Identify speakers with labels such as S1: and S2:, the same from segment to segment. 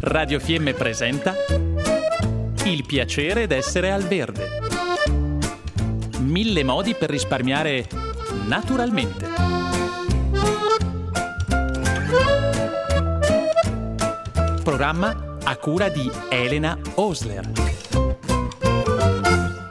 S1: Radio Fiemme presenta Il piacere d'essere al verde. Mille modi per risparmiare naturalmente. Programma a cura di Elena Osler.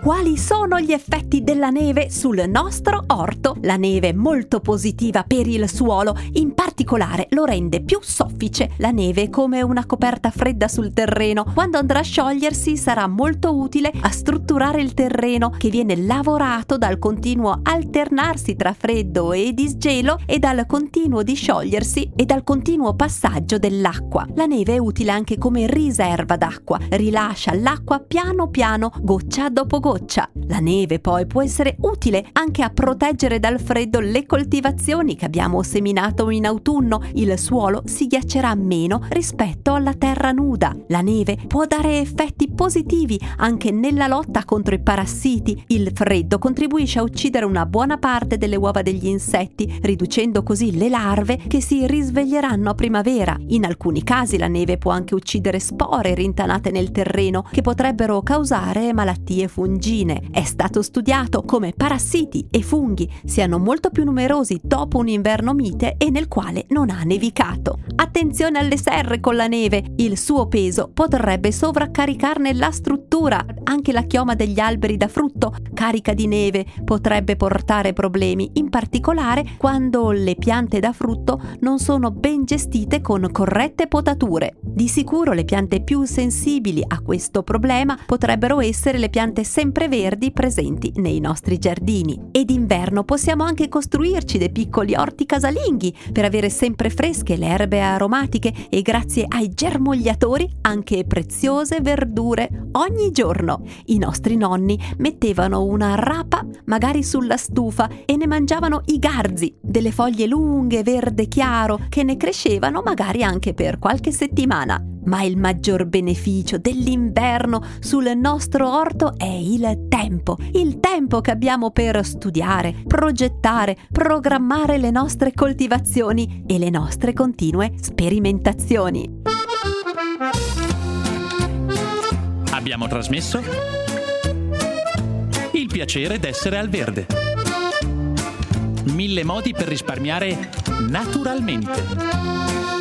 S2: Quali sono gli effetti della neve sul nostro orto? La neve è molto positiva per il suolo, in particolare lo rende più soffice. La neve è come una coperta fredda sul terreno. Quando andrà a sciogliersi sarà molto utile a strutturare il terreno che viene lavorato dal continuo alternarsi tra freddo e disgelo e dal continuo disciogliersi e dal continuo passaggio dell'acqua. La neve è utile anche come riserva d'acqua, rilascia l'acqua piano piano, goccia dopo goccia. La neve poi può essere utile anche a proteggere dal freddo le coltivazioni che abbiamo seminato in autunno. Il suolo si ghiaccerà meno rispetto alla terra nuda. La neve può dare effetti positivi anche nella lotta contro i parassiti. Il freddo contribuisce a uccidere una buona parte delle uova degli insetti, riducendo così le larve che si risveglieranno a primavera. In alcuni casi la neve può anche uccidere spore rintanate nel terreno che potrebbero causare malattie fungine. È stato studiato come parassiti e funghi siano molto più numerosi dopo un inverno mite e nel quale non ha nevicato. Attenzione alle serre con la neve, il suo peso potrebbe sovraccaricarne la struttura. Anche la chioma degli alberi da frutto carica di neve potrebbe portare problemi, in particolare quando le piante da frutto non sono ben gestite con corrette potature. Di sicuro le piante più sensibili a questo problema potrebbero essere le piante sempreverdi presenti nei nostri giardini. Ed d'inverno possiamo anche costruirci dei piccoli orti casalinghi per avere sempre fresche le erbe aromatiche e grazie ai germogliatori anche preziose verdure ogni giorno. I nostri nonni mettevano una rapa magari sulla stufa e ne mangiavano i garzi, delle foglie lunghe verde chiaro che ne crescevano magari anche per qualche settimana. Ma il maggior beneficio dell'inverno sul nostro orto è il tempo, il tempo che abbiamo per studiare, progettare, programmare le nostre coltivazioni e le nostre continue sperimentazioni.
S1: Abbiamo trasmesso il piacere d'essere al verde. Mille modi per risparmiare naturalmente.